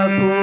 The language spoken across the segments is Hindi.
प्रभु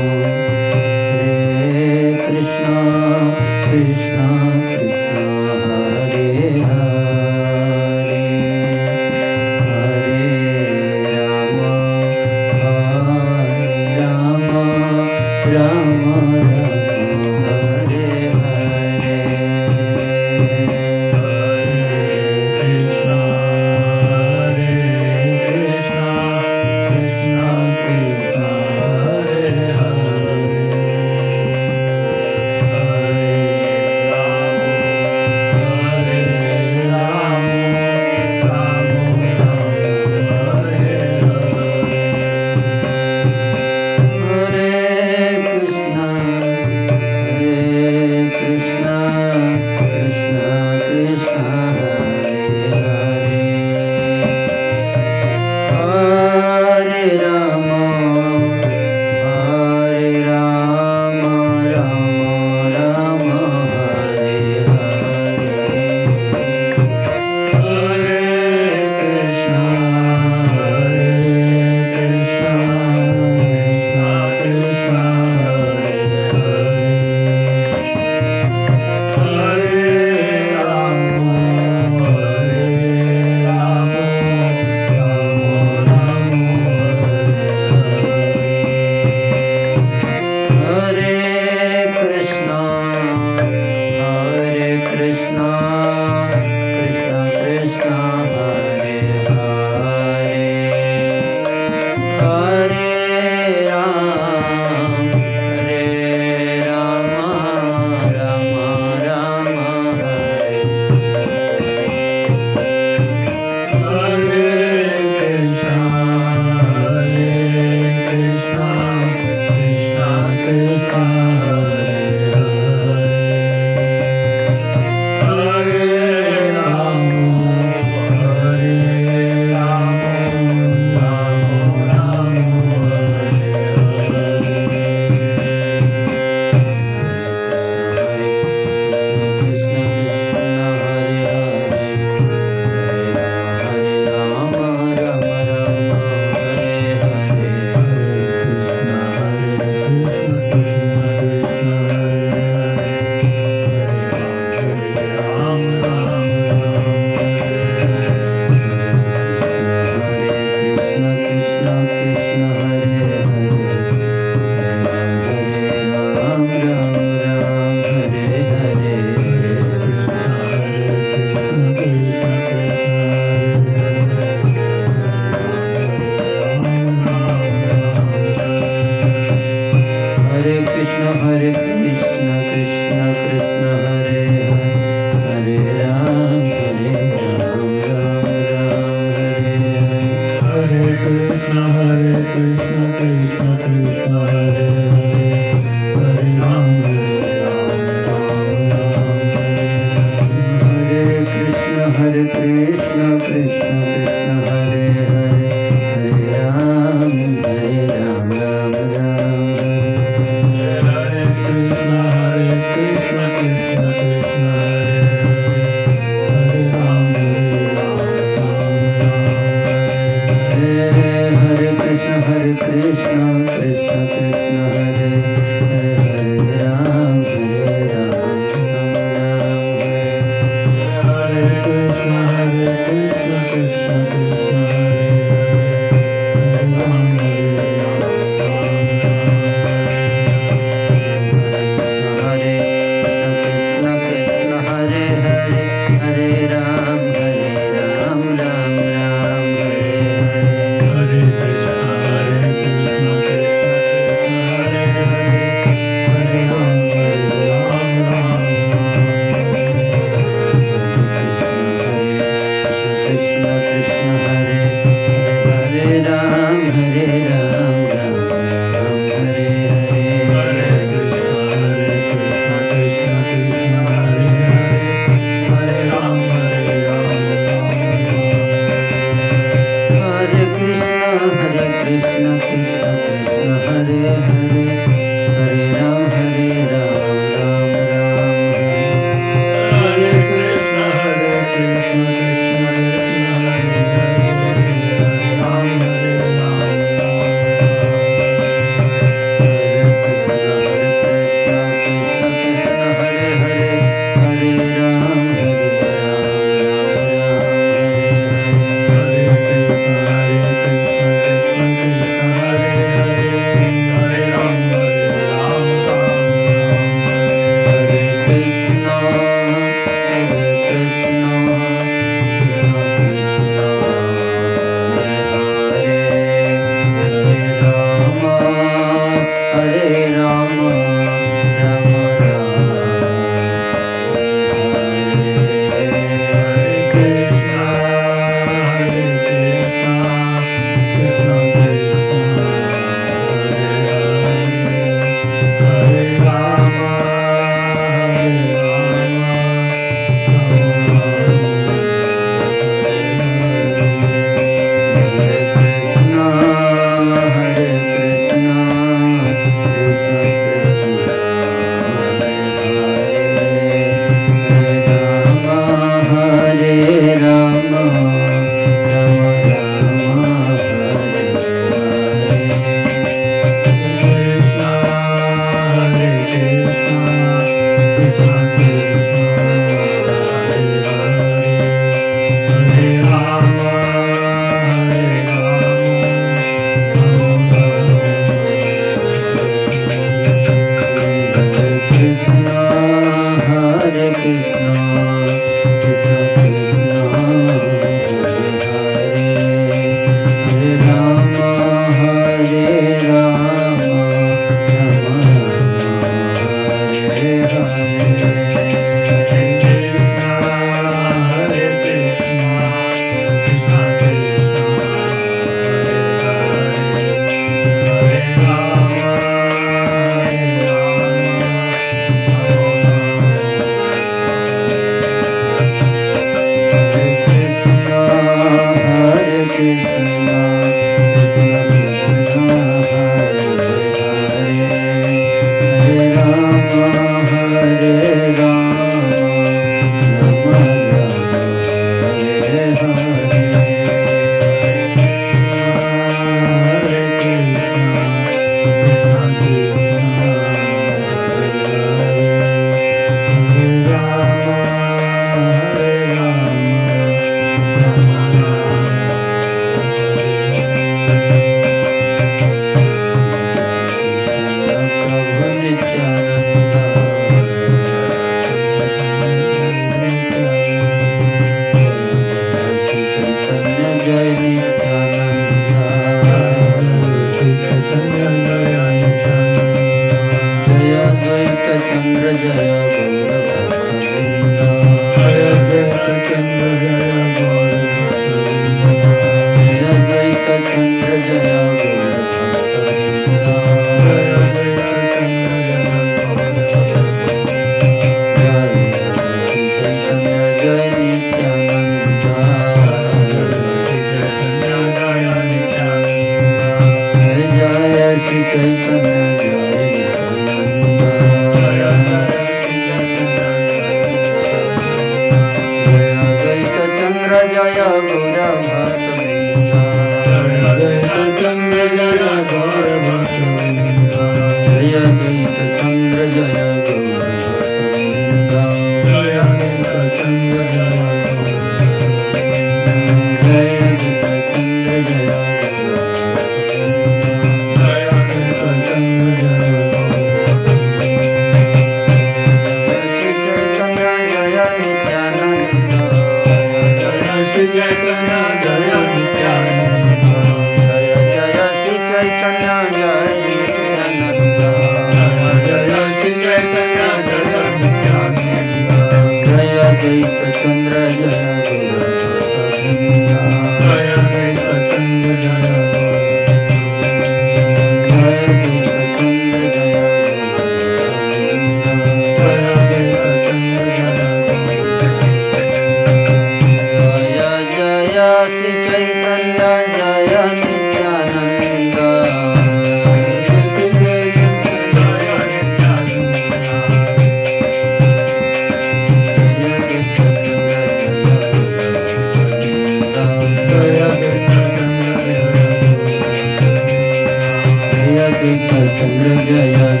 जय जय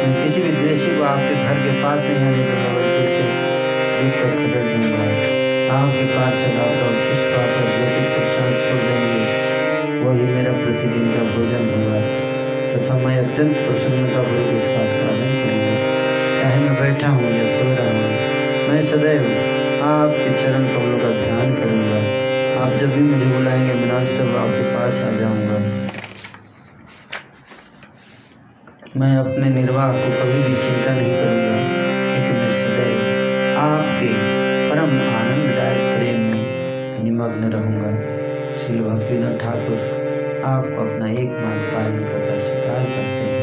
मैं किसी भी द्वेषी को आपके घर के पास नहीं आने दूँगा बल्कि उसे दूर तक खदेड़ दूँगा आपके पास सदा का उच्छिष्ट पाकर जो कुछ प्रसाद छोड़ देंगे, वही मेरा प्रतिदिन का भोजन होगा। तथा मैं अत्यंत प्रसन्नता प्रसन्नतापूर्वक उसका स्वागत करूँगा। चाहे मैं बैठा हूँ या सो रहा हूँ, मैं सदैव आपके चरण कमलों का ध्यान करूँगा। आप जब भी मुझे बुलाएँगे, मैं तब आपके पास आ जाऊँगा। मैं अपने निर्वाह को कभी भी चिंता नहीं करूँगा, क्योंकि मैं सदैव आपके परम आनंददायक प्रेम में निमग्न रहूँगा। श्री भक्तिनाथ ठाकुर, आपको अपना एकमात्र पालन करता स्वीकार करते हैं।